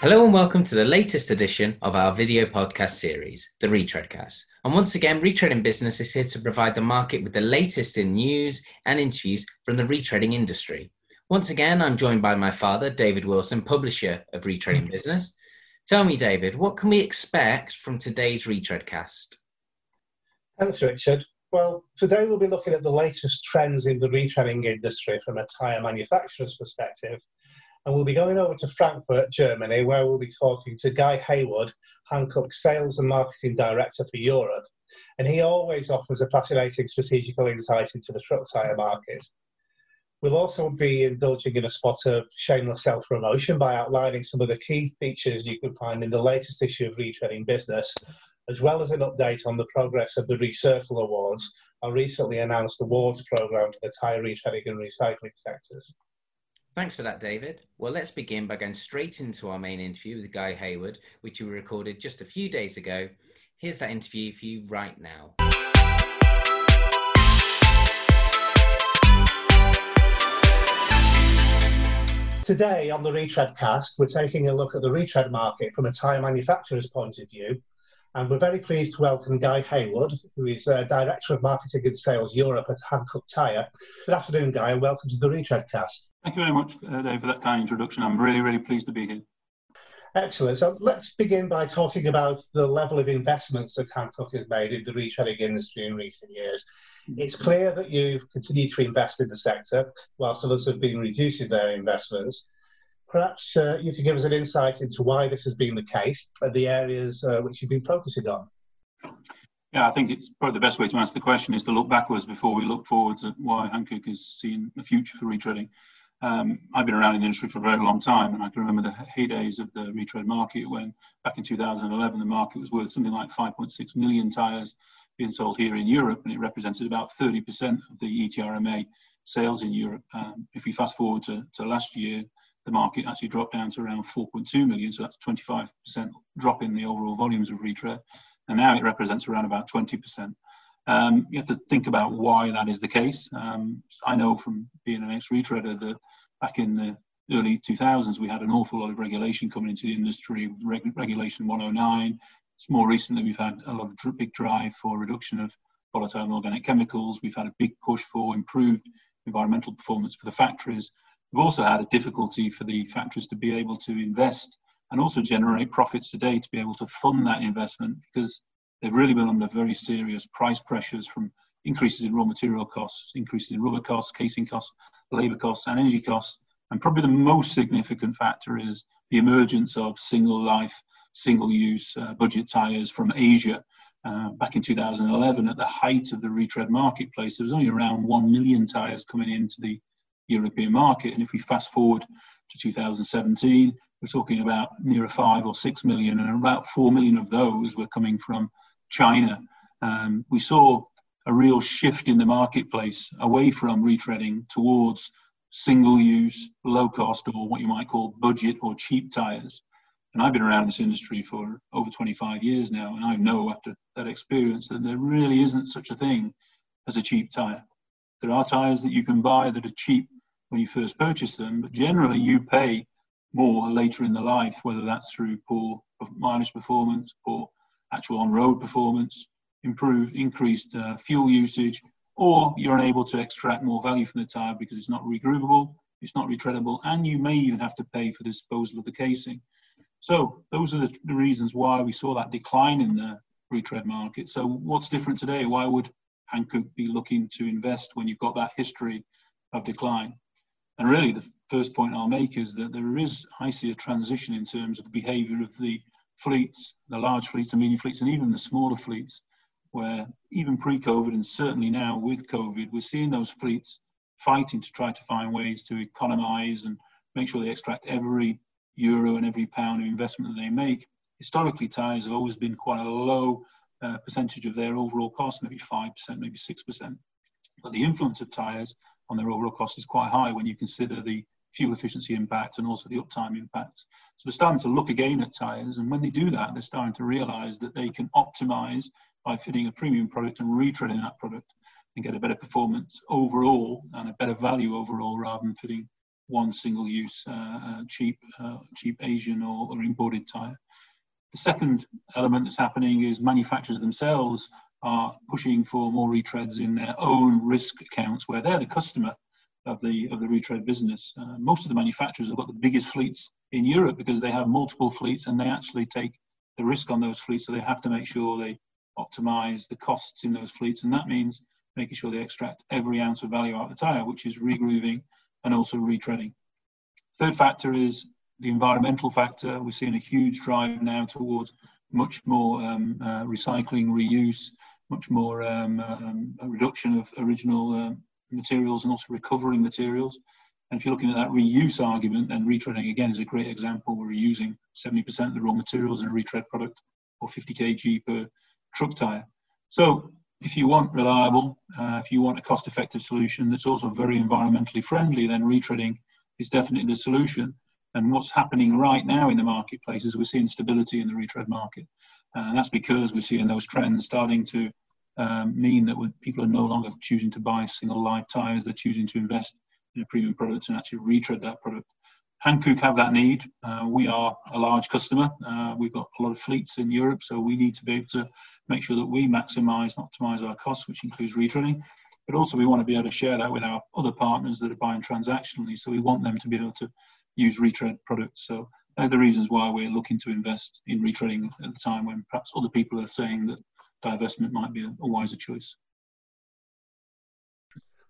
Hello and welcome to the latest edition of our video podcast series, the Retreadcast. And once again, Retreading Business is here to provide the market with the latest in news and interviews from the retreading industry. Once again, I'm joined by my father, David Wilson, publisher of Retreading mm. Business. Tell me, David, what can we expect from today's Retreadcast? Thanks, Richard. Well, today we'll be looking at the latest trends in the retreading industry from a tyre manufacturer's perspective and we'll be going over to Frankfurt, Germany, where we'll be talking to Guy Heywood, Hankook's Sales and Marketing Director for Europe. And he always offers a fascinating strategical insight into the truck tyre market. We'll also be indulging in a spot of shameless self promotion by outlining some of the key features you can find in the latest issue of Retreading Business, as well as an update on the progress of the Recircle Awards, our recently announced awards programme for the tyre retreading and recycling sectors. Thanks for that, David. Well, let's begin by going straight into our main interview with Guy Heywood, which we recorded just a few days ago. Here's that interview for you right now. Today on the Retreadcast, we're taking a look at the retread market from a tyre manufacturer's point of view. And we're very pleased to welcome Guy Heywood, who is uh, Director of Marketing and Sales Europe at Hankook Tyre. Good afternoon, Guy, and welcome to the Retread cast. Thank you very much, uh, Dave, for that kind introduction. I'm really, really pleased to be here. Excellent. So let's begin by talking about the level of investments that Hankook has made in the retreading industry in recent years. It's clear that you've continued to invest in the sector, whilst others have been reducing their investments. Perhaps uh, you could give us an insight into why this has been the case and the areas uh, which you've been focusing on. Yeah, I think it's probably the best way to answer the question is to look backwards before we look forwards at why Hankook is seeing a future for retreading. Um, I've been around in the industry for a very long time, and I can remember the heydays of the retread market when, back in 2011, the market was worth something like 5.6 million tyres being sold here in Europe, and it represented about 30% of the ETRMA sales in Europe. Um, if we fast forward to, to last year, the market actually dropped down to around 4.2 million, so that's 25% drop in the overall volumes of retread, and now it represents around about 20%. Um, you have to think about why that is the case. Um, I know from being an ex-retreader that back in the early 2000s we had an awful lot of regulation coming into the industry, Reg- Regulation 109. It's more recently we've had a lot of big drive for reduction of volatile organic chemicals. We've had a big push for improved environmental performance for the factories. We've also had a difficulty for the factories to be able to invest and also generate profits today to be able to fund that investment because they've really been under very serious price pressures from increases in raw material costs, increases in rubber costs, casing costs, labour costs, and energy costs. And probably the most significant factor is the emergence of single life, single use uh, budget tyres from Asia. Uh, back in 2011, at the height of the retread marketplace, there was only around 1 million tyres coming into the European market. And if we fast forward to 2017, we're talking about near 5 or 6 million, and about 4 million of those were coming from China, um, we saw a real shift in the marketplace away from retreading towards single use, low cost, or what you might call budget or cheap tyres. And I've been around this industry for over 25 years now, and I know after that experience that there really isn't such a thing as a cheap tyre. There are tyres that you can buy that are cheap when you first purchase them, but generally you pay more later in the life, whether that's through poor mileage performance, poor actual on-road performance, improved, increased uh, fuel usage, or you're unable to extract more value from the tyre because it's not regroovable, it's not retreadable, and you may even have to pay for the disposal of the casing. So those are the, the reasons why we saw that decline in the retread market. So what's different today? Why would Hankook be looking to invest when you've got that history of decline? And really, the first point I'll make is that there is, I see a transition in terms of the behaviour of the fleets, the large fleets, the medium fleets, and even the smaller fleets, where even pre-COVID and certainly now with COVID, we're seeing those fleets fighting to try to find ways to economize and make sure they extract every euro and every pound of investment that they make. Historically, tyres have always been quite a low uh, percentage of their overall cost, maybe 5%, maybe 6%. But the influence of tyres on their overall cost is quite high when you consider the fuel efficiency impact and also the uptime impact. So they're starting to look again at tyres, and when they do that, they're starting to realise that they can optimise by fitting a premium product and retreading that product and get a better performance overall and a better value overall rather than fitting one single-use uh, uh, cheap uh, cheap Asian or, or imported tire. The second element that's happening is manufacturers themselves are pushing for more retreads in their own risk accounts, where they're the customer of the of the retread business. Uh, most of the manufacturers have got the biggest fleets in Europe because they have multiple fleets and they actually take the risk on those fleets, so they have to make sure they optimize the costs in those fleets, and that means making sure they extract every ounce of value out of the tire, which is regrooving and also retreading. Third factor is the environmental factor. We're seeing a huge drive now towards much more um, uh, recycling, reuse, much more um, um, reduction of original uh, materials and also recovering materials. And if you're looking at that reuse argument, then retreading again is a great example. where We're using 70% of the raw materials in a retread product or 50 kg per truck tire. So if you want reliable, uh, if you want a cost-effective solution that's also very environmentally friendly, then retreading is definitely the solution. And what's happening right now in the marketplace is we're seeing stability in the retread market. Uh, and that's because we're seeing those trends starting to um, mean that people are no longer choosing to buy single life tires, they're choosing to invest in a premium product and actually retread that product. Hankook have that need. Uh, we are a large customer. Uh, we've got a lot of fleets in Europe, so we need to be able to make sure that we maximise and optimise our costs, which includes retreading. But also, we want to be able to share that with our other partners that are buying transactionally. So we want them to be able to use retread products. So they're the reasons why we're looking to invest in retreading at the time when perhaps other people are saying that divestment might be a, a wiser choice.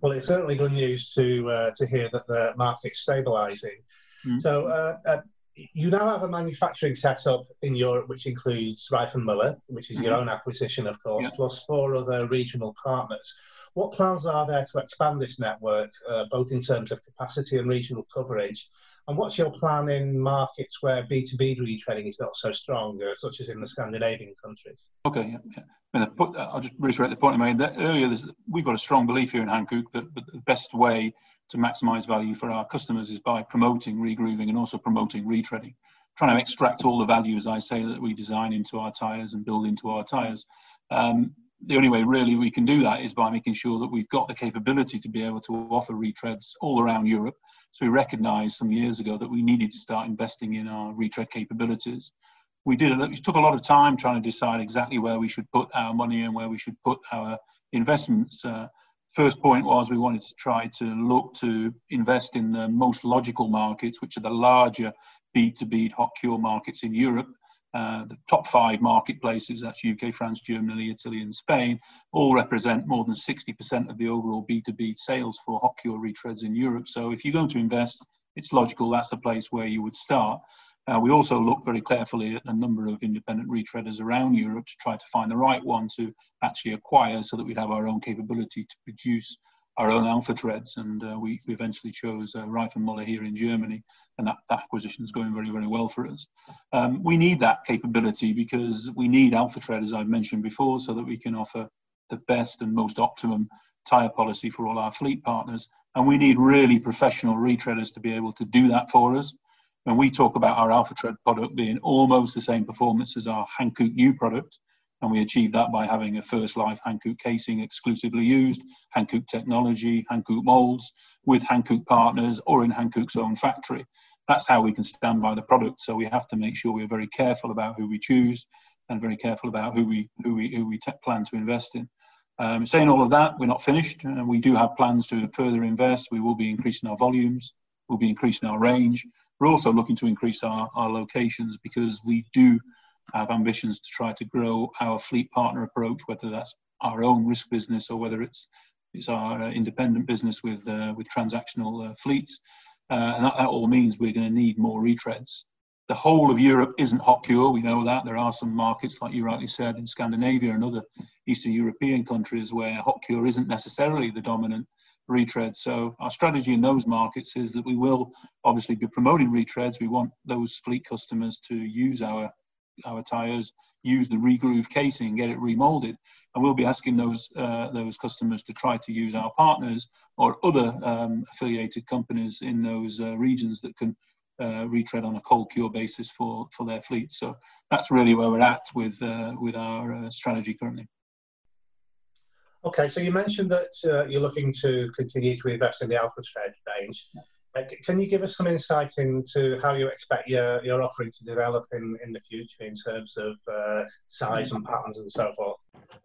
Well, it's certainly good news to uh, to hear that the market's stabilising. Mm. So, uh, uh, you now have a manufacturing setup in Europe, which includes Reifenmüller, which is mm-hmm. your own acquisition, of course, yeah. plus four other regional partners. What plans are there to expand this network, uh, both in terms of capacity and regional coverage? And what's your plan in markets where B2B retreading is not so strong, uh, such as in the Scandinavian countries? Okay, yeah, yeah. Put, I'll just reiterate the point I made earlier. We've got a strong belief here in Hankook that, that the best way to maximize value for our customers is by promoting regrooving and also promoting retreading. Trying to extract all the value, as I say, that we design into our tires and build into our tires. Um, the only way really we can do that is by making sure that we've got the capability to be able to offer retreads all around Europe. So we recognized some years ago that we needed to start investing in our retread capabilities. We did it took a lot of time trying to decide exactly where we should put our money and where we should put our investments. Uh, first point was we wanted to try to look to invest in the most logical markets, which are the larger B2B hot cure markets in Europe. Uh, the top five marketplaces, that's UK, France, Germany, Italy, and Spain, all represent more than 60% of the overall B2B sales for hot cure retreads in Europe. So if you're going to invest, it's logical that's the place where you would start. Uh, we also look very carefully at a number of independent retreaders around Europe to try to find the right one to actually acquire so that we'd have our own capability to produce our own alpha treads. And uh, we, we, eventually chose uh, Reifenmüller here in Germany and that, that acquisition is going very, very well for us. Um, we need that capability because we need alpha tread, as I've mentioned before, so that we can offer the best and most optimum tyre policy for all our fleet partners. And we need really professional retreaders to be able to do that for us. When we talk about our alpha tread product being almost the same performance as our Hankook U product, and we achieve that by having a first life Hankook casing exclusively used, Hankook technology, Hankook molds with Hankook partners or in Hankook's own factory that's how we can stand by the product. So we have to make sure we're very careful about who we choose and very careful about who we who we who we plan to invest in. Um, saying all of that, we're not finished, and we do have plans to further invest. We will be increasing our volumes, we'll be increasing our range. We're also looking to increase our, our locations because we do have ambitions to try to grow our fleet partner approach, whether that's our own risk business or whether it's it's our uh, independent business with uh, with transactional uh, fleets. Uh, and that, that, all means we're going to need more retreads. The whole of Europe isn't hot cure, we know that. There are some markets, like you rightly said, in Scandinavia and other Eastern European countries where hot cure isn't necessarily the dominant retread. So our strategy in those markets is that we will obviously be promoting retreads. We want those fleet customers to use our our tyres, use the regroove casing, get it remolded, and we'll be asking those uh, those customers to try to use our partners or other um, affiliated companies in those uh, regions that can uh, retread on a cold cure basis for for their fleets. So that's really where we're at with uh, with our uh, strategy currently. Okay, so you mentioned that uh, you're looking to continue to invest in the Alpha Tread range. Uh, can you give us some insight into how you expect your, your offering to develop in, in the future in terms of uh, size and patterns and so forth?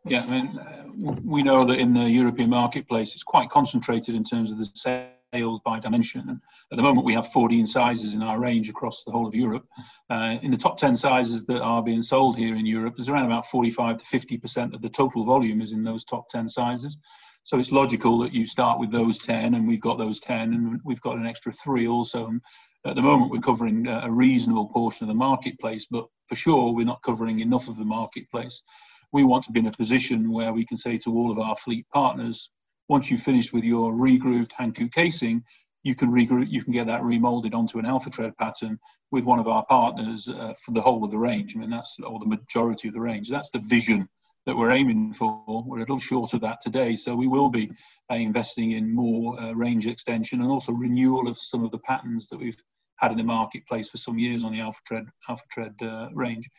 Yeah, I mean, uh, we know that in the European marketplace, it's quite concentrated in terms of the sales by dimension. And at the moment, we have 14 sizes in our range across the whole of Europe. Uh, in the top 10 sizes that are being sold here in Europe, there's around about 45 to 50% of the total volume is in those top 10 sizes. So it's logical that you start with those 10, and we've got those 10, and we've got an extra three also. At the moment, we're covering a reasonable portion of the marketplace, but for sure, we're not covering enough of the marketplace. We want to be in a position where we can say to all of our fleet partners, once you've finished with your regrooved Hankook casing, you can regroup, you can get that remolded onto an alpha tread pattern with one of our partners uh, for the whole of the range. I mean, that's or the majority of the range. That's the vision that we're aiming for. We're a little short of that today, so we will be uh, investing in more uh, range extension and also renewal of some of the patterns that we've had in the marketplace for some years on the Alpha Tread Alpha Tread uh, range.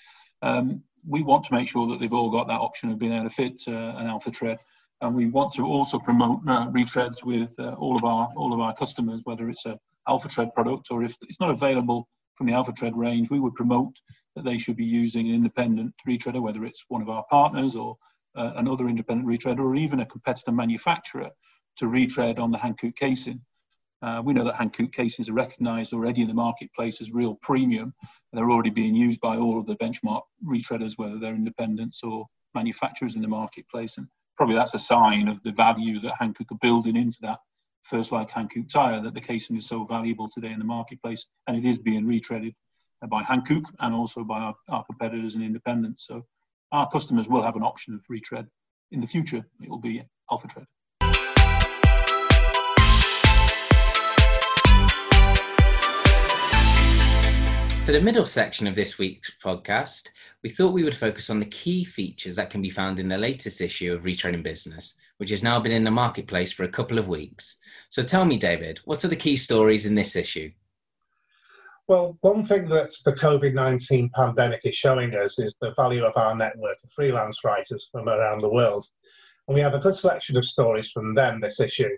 Um, we want to make sure that they've all got that option of being able to fit uh, an Alpha Tread, and we want to also promote uh, retreads with all of our all of our customers, whether it's a Alpha Tread product or if it's not available from the Alpha Tread range, we would promote that they should be using an independent retreader, whether it's one of our partners or uh, another independent retreader or even a competitor manufacturer to retread on the Hankook casing. Uh, we know that Hankook casings are recognized already in the marketplace as real premium. They're already being used by all of the benchmark retreaders, whether they're independents or manufacturers in the marketplace. And probably that's a sign of the value that Hankook are building into that first like Hankook tire, that the casing is so valuable today in the marketplace and it is being retreaded by Hankook and also by our, our competitors and independents. So our customers will have an option of retread in the future. It will be Alpha Tread. For the middle section of this week's podcast, we thought we would focus on the key features that can be found in the latest issue of Retreading Business, which has now been in the marketplace for a couple of weeks. So tell me, David, what are the key stories in this issue? Well, one thing that the COVID 19 pandemic is showing us is the value of our network of freelance writers from around the world. And we have a good selection of stories from them this issue.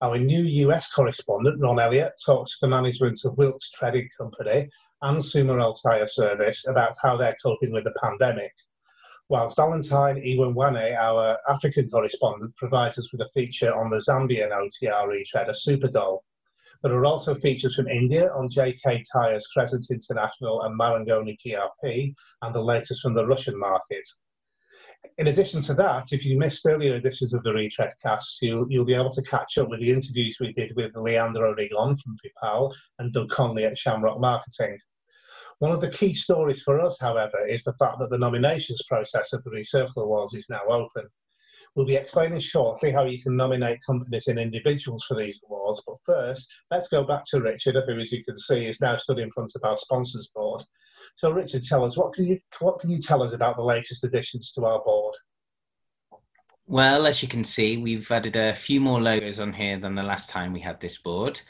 Our new US correspondent, Ron Elliott, talks to the management of Wilkes Trading Company and Sumarel Tire Service about how they're coping with the pandemic. Whilst Valentine Iwanwane, our African correspondent, provides us with a feature on the Zambian OTR retread, a Super Doll. There are also features from India on JK Tyres, Crescent International, and Marangoni GRP, and the latest from the Russian market. In addition to that, if you missed earlier editions of the Retread cast, you'll, you'll be able to catch up with the interviews we did with Leandro Rigon from Vipal and Doug Conley at Shamrock Marketing. One of the key stories for us, however, is the fact that the nominations process of the Recircle Awards is now open. We'll be explaining shortly how you can nominate companies and individuals for these awards. But first, let's go back to Richard, who, as you can see, is now stood in front of our sponsors board. So, Richard, tell us what can you what can you tell us about the latest additions to our board? Well, as you can see, we've added a few more logos on here than the last time we had this board.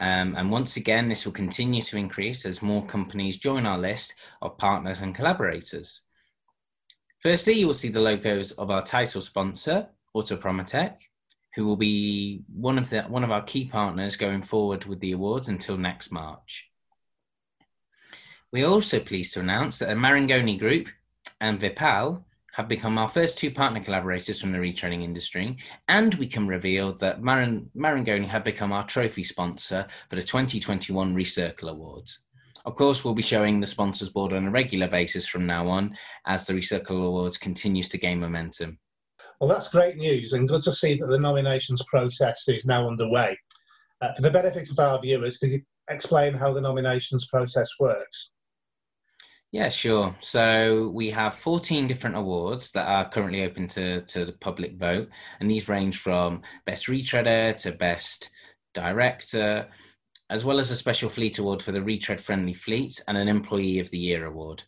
Um, and once again, this will continue to increase as more companies join our list of partners and collaborators. Firstly, you will see the logos of our title sponsor, Autopromotec, who will be one of the one of our key partners going forward with the awards until next March. We are also pleased to announce that the Marangoni Group and Vipal have become our first two partner collaborators from the retailing industry, and we can reveal that Maran- Marangoni have become our trophy sponsor for the 2021 Recircle Awards. Of course, we'll be showing the sponsors board on a regular basis from now on as the Recircle Awards continues to gain momentum. Well, that's great news and good to see that the nominations process is now underway. Uh, for the benefit of our viewers, could you explain how the nominations process works? Yeah, sure. So we have 14 different awards that are currently open to, to the public vote, and these range from Best Retreader to Best Director, as well as a special fleet award for the retread friendly fleet and an employee of the year award.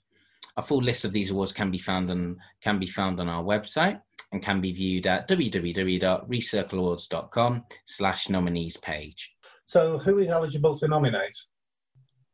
A full list of these awards can be found on can be found on our website and can be viewed at www.recircleawards.com slash nominees page. So who is eligible to nominate?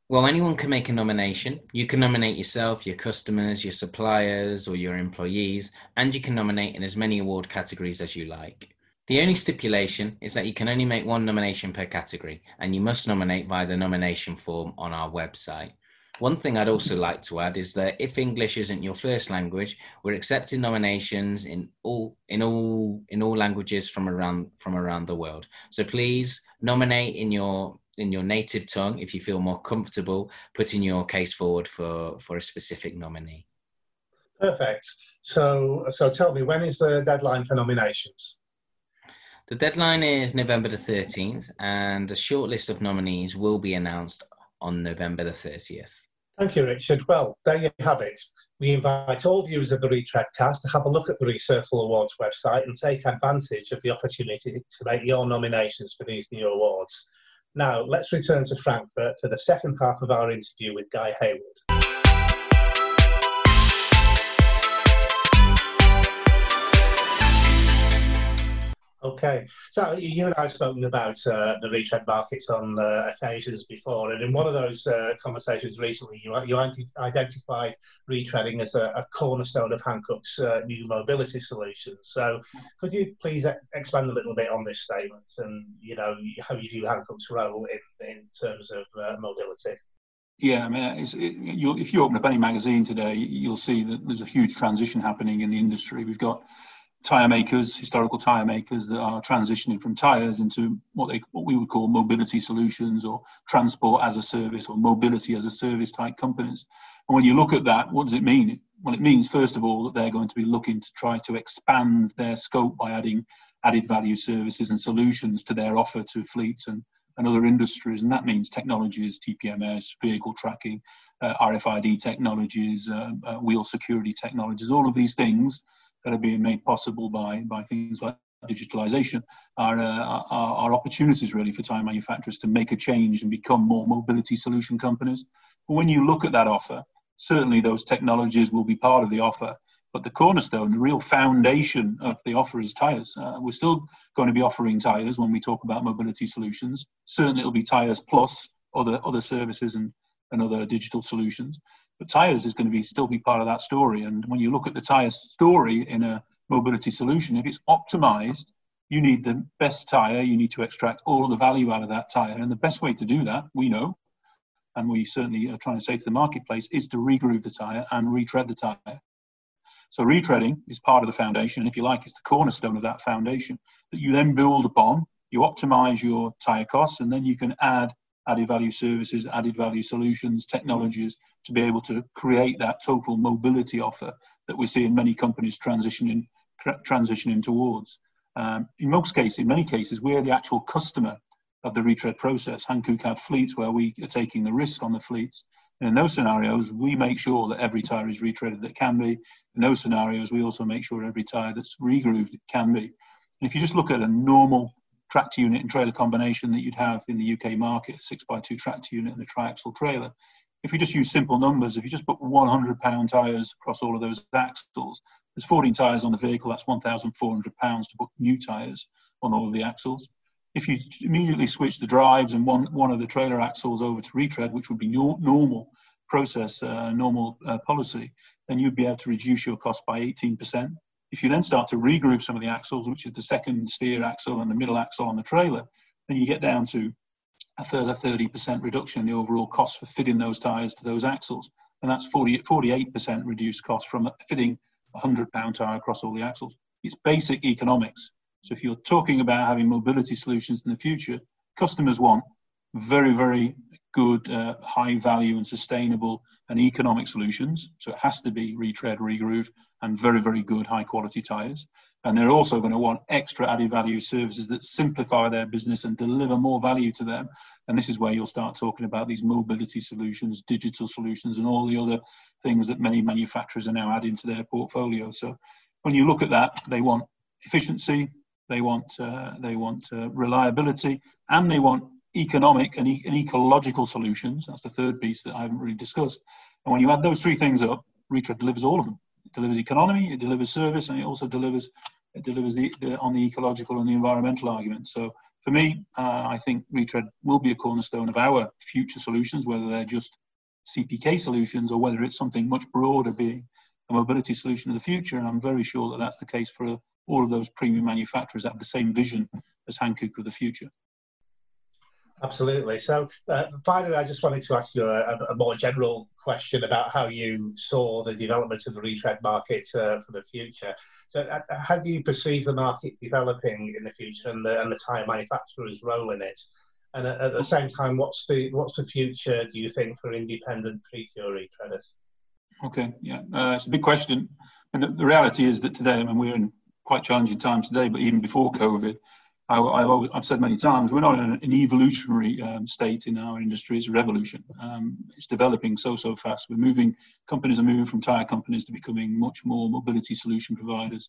Well, anyone can make a nomination. You can nominate yourself, your customers, your suppliers, or your employees, and you can nominate in as many award categories as you like. The only stipulation is that you can only make one nomination per category, and you must nominate via the nomination form on our website. One thing I'd also like to add is that if English isn't your first language, we're accepting nominations in all in all in all languages from around from around the world. So please nominate in your in your native tongue if you feel more comfortable putting your case forward for for a specific nominee. Perfect. So so tell me when is the deadline for nominations? The deadline is November the 13th, and the shortlist of nominees will be announced on November the 30th. Thank you, Richard. Well, there you have it. We invite all viewers of the Retreadcast to have a look at the Recircle Awards website and take advantage of the opportunity to make your nominations for these new awards. Now, let's return to Frankfurt for the second half of our interview with Guy Heywood. Okay, so you and I have spoken about uh, the retread markets on uh, occasions before, and in one of those uh, conversations recently, you, you identified retreading as a, a cornerstone of Hankook's uh, new mobility solutions. So, could you please expand a little bit on this statement and you know how you view Hankook's role in, in terms of uh, mobility? Yeah, I mean, it, if you open up any magazine today, you'll see that there's a huge transition happening in the industry. We've got tire makers, historical tire makers that are transitioning from tires into what they what we would call mobility solutions or transport as a service or mobility as a service type companies. And when you look at that, what does it mean? Well, it means first of all that they're going to be looking to try to expand their scope by adding added value services and solutions to their offer to fleets and, and other industries. And that means technologies, TPMS, vehicle tracking, uh, RFID technologies, uh, uh, wheel security technologies, all of these things that are being made possible by, by things like digitalization are, uh, are, are, opportunities really for tire manufacturers to make a change and become more mobility solution companies. But when you look at that offer, certainly those technologies will be part of the offer. But the cornerstone, the real foundation of the offer is tires. Uh, we're still going to be offering tires when we talk about mobility solutions. Certainly, it'll be tires plus other other services and, and other digital solutions. But tires is going to be still be part of that story. And when you look at the tire story in a mobility solution, if it's optimized, you need the best tire. You need to extract all of the value out of that tire. And the best way to do that, we know, and we certainly are trying to say to the marketplace, is to regroove the tire and retread the tire. So retreading is part of the foundation. And if you like, it's the cornerstone of that foundation that you then build upon. You optimize your tire costs, and then you can add added value services, added value solutions, technologies to be able to create that total mobility offer that we see in many companies transitioning transitioning towards. Um, in most cases, in many cases, we're the actual customer of the retread process. Hankook have fleets where we are taking the risk on the fleets. And in those scenarios, we make sure that every tire is retreaded that can be. In those scenarios, we also make sure every tire that's regrooved can be. And if you just look at a normal tractor unit and trailer combination that you'd have in the UK market, a 6x2 tractor unit and a triaxle trailer. If you just use simple numbers, if you just put 100 pound tyres across all of those axles, there's 14 tyres on the vehicle, that's 1,400 pounds to put new tyres on all of the axles. If you immediately switch the drives and one, one of the trailer axles over to retread, which would be no, normal process, uh, normal uh, policy, then you'd be able to reduce your cost by 18%. If you then start to regroup some of the axles, which is the second steer axle and the middle axle on the trailer, then you get down to a further 30% reduction in the overall cost for fitting those tyres to those axles. And that's 40, 48% reduced cost from fitting a 100 pound tyre across all the axles. It's basic economics. So if you're talking about having mobility solutions in the future, customers want very, very good, uh, high value and sustainable and economic solutions. So it has to be retread, regroove, and very, very good high quality tyres. And they're also going to want extra added value services that simplify their business and deliver more value to them. And this is where you'll start talking about these mobility solutions, digital solutions, and all the other things that many manufacturers are now adding to their portfolio. So when you look at that, they want efficiency, they want uh, they want uh, reliability, and they want economic and, e- and ecological solutions. That's the third piece that I haven't really discussed. And when you add those three things up, Retread delivers all of them. It delivers economy, it delivers service, and it also delivers it delivers the, the on the ecological and the environmental argument. So for me, uh, I think Retread will be a cornerstone of our future solutions, whether they're just CPK solutions or whether it's something much broader, being a mobility solution of the future. And I'm very sure that that's the case for all of those premium manufacturers that have the same vision as Hankook of the future. Absolutely. So, uh, finally, I just wanted to ask you a, a, more general question about how you saw the development of the retread market uh, for the future. So, uh, how do you perceive the market developing in the future and the, and the tyre manufacturers' role in it? And at, at, the same time, what's the what's the future? Do you think for independent Precure retreaders? Okay, yeah, uh, it's a big question, and the, the reality is that today, I mean, we're in quite challenging times today, but even before COVID, I, have said many times, we're not in an evolutionary um, state in our industry, it's a revolution. Um, it's developing so, so fast. We're moving, companies are moving from tyre companies to becoming much more mobility solution providers.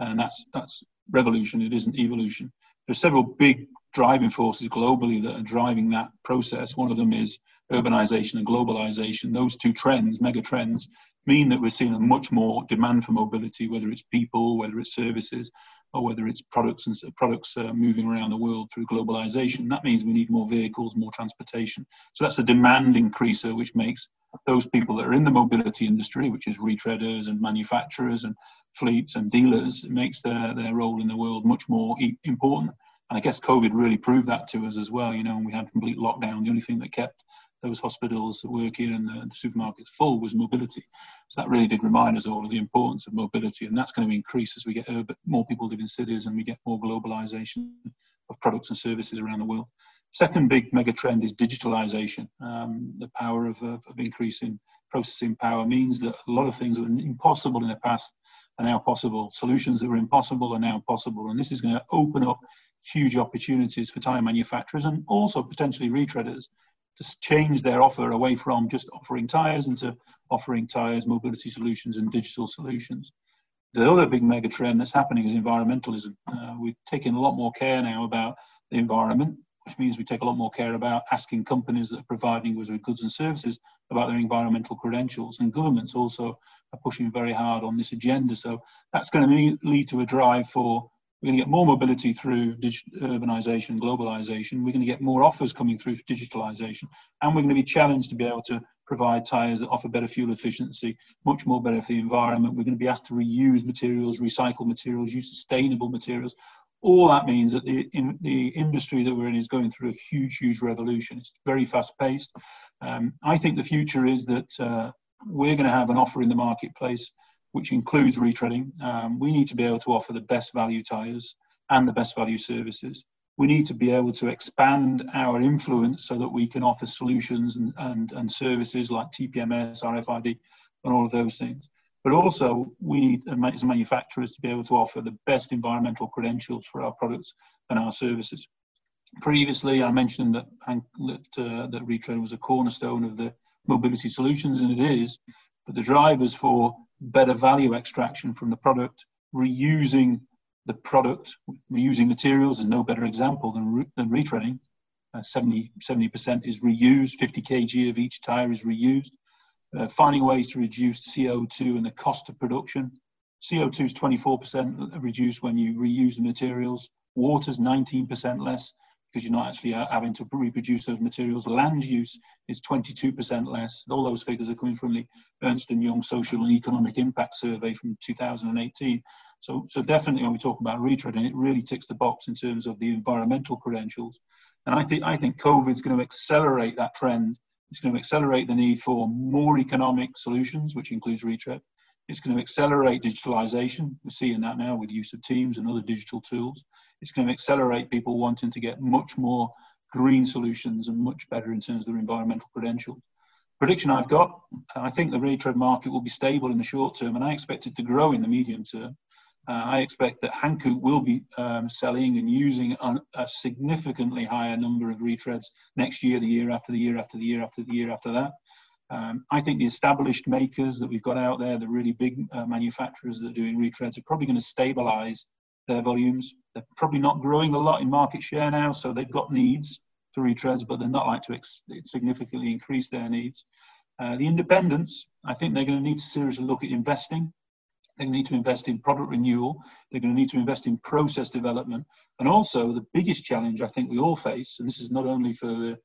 And that's, that's revolution, it isn't evolution. There are several big driving forces globally that are driving that process. One of them is urbanization and globalization. Those two trends, mega trends, mean that we're seeing a much more demand for mobility, whether it's people, whether it's services, or whether it's products and products uh, moving around the world through globalization. That means we need more vehicles, more transportation. So that's a demand increaser, which makes those people that are in the mobility industry, which is retreaders and manufacturers and fleets and dealers, it makes their, their role in the world much more important. And I guess COVID really proved that to us as well. You know, we had complete lockdown. The only thing that kept those hospitals working and the, the supermarkets full was mobility. So that really did remind us all of the importance of mobility, and that's going to increase as we get urban, more people live in cities and we get more globalization of products and services around the world. Second big mega trend is digitalization. Um, the power of, of, of increasing processing power means that a lot of things that were impossible in the past are now possible. Solutions that were impossible are now possible, and this is going to open up huge opportunities for tire manufacturers and also potentially retreaders to change their offer away from just offering tires into offering tires, mobility solutions, and digital solutions. The other big mega trend that's happening is environmentalism. Uh, we're taking a lot more care now about the environment, which means we take a lot more care about asking companies that are providing us with goods and services about their environmental credentials. And governments also are pushing very hard on this agenda. So that's going to lead to a drive for we're going to get more mobility through urbanization, globalization. We're going to get more offers coming through digitalization. And we're going to be challenged to be able to provide tyres that offer better fuel efficiency, much more better for the environment. We're going to be asked to reuse materials, recycle materials, use sustainable materials. All that means that the, in, the industry that we're in is going through a huge, huge revolution. It's very fast paced. Um, I think the future is that uh, we're going to have an offer in the marketplace which includes retreading. Um, we need to be able to offer the best value tyres and the best value services. We need to be able to expand our influence so that we can offer solutions and, and, and services like TPMS, RFID, and all of those things. But also, we need, as manufacturers, to be able to offer the best environmental credentials for our products and our services. Previously, I mentioned that, that, uh, that Retread was a cornerstone of the mobility solutions, and it is. But the drivers for better value extraction from the product, reusing the product, reusing materials is no better example than, than retreading. Uh, 70, 70% is reused, 50 kg of each tire is reused. Uh, finding ways to reduce CO2 and the cost of production. CO2 is 24% reduced when you reuse the materials. Water is 19% less because you're not actually uh, having to reproduce those materials. Land use is 22% less. All those figures are coming from the Ernst & Young Social and Economic Impact Survey from 2018. So, so definitely when we talk about retreading, it really ticks the box in terms of the environmental credentials. And I think, I think COVID is going to accelerate that trend. It's going to accelerate the need for more economic solutions, which includes retread. It's going to accelerate digitalization. We're seeing that now with use of Teams and other digital tools it's going to accelerate people wanting to get much more green solutions and much better in terms of their environmental credentials. Prediction I've got, I think the retread market will be stable in the short term, and I expect it to grow in the medium term. Uh, I expect that Hankook will be um, selling and using a, a, significantly higher number of retreads next year, the year after the year after the year after the year after that. Um, I think the established makers that we've got out there, the really big uh, manufacturers that are doing retreads, are probably going to stabilize their volumes. They're probably not growing a lot in market share now, so they've got needs for retreads, but they're not like to significantly increase their needs. Uh, the independents, I think they're going to need to seriously look at investing. They're going to need to invest in product renewal. They're going to need to invest in process development. And also, the biggest challenge I think we all face, and this is not only for the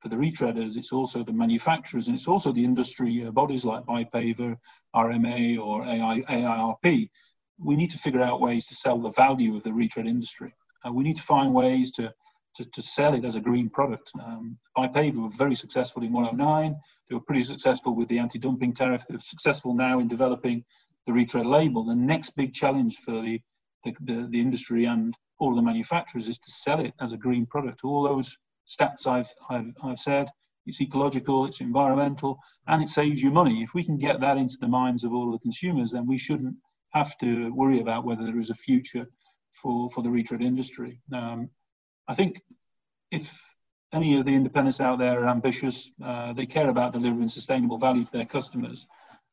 for the retreaders, it's also the manufacturers, and it's also the industry uh, bodies like BIPAVER, RMA, or AI, AIRP, we need to figure out ways to sell the value of the retread industry. Uh, we need to find ways to, to, to sell it as a green product. Um, BIPAVER were very successful in 109. They were pretty successful with the anti-dumping tariff. They're successful now in developing the retread label. The next big challenge for the, the, the, the industry and all the manufacturers is to sell it as a green product. All those stats I've, I've, I've said, it's ecological, it's environmental, and it saves you money. If we can get that into the minds of all the consumers, then we shouldn't have to worry about whether there is a future for, for the retread industry. Um, I think if any of the independents out there are ambitious, uh, they care about delivering sustainable value to their customers,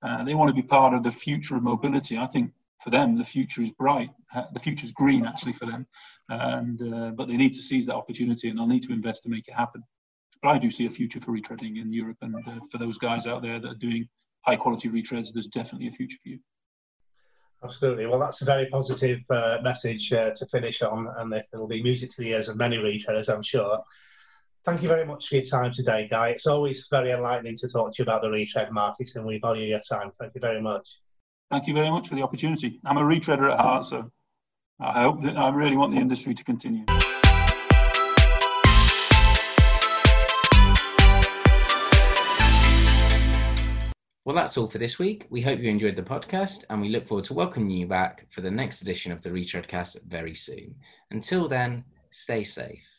uh, they want to be part of the future of mobility. I think for them, the future is bright. Uh, the future is green, actually, for them. And, uh, but they need to seize that opportunity and they'll need to invest to make it happen. But I do see a future for retreading in Europe. And uh, for those guys out there that are doing high quality retreads, there's definitely a future for you. Absolutely. Well, that's a very positive uh, message uh, to finish on, and it'll be music to the ears of many retailers, I'm sure. Thank you very much for your time today, Guy. It's always very enlightening to talk to you about the retread market, and we value your time. Thank you very much. Thank you very much for the opportunity. I'm a retreader at heart, so I hope that I really want the industry to continue. Well, that's all for this week. We hope you enjoyed the podcast and we look forward to welcoming you back for the next edition of the Retreadcast very soon. Until then, stay safe.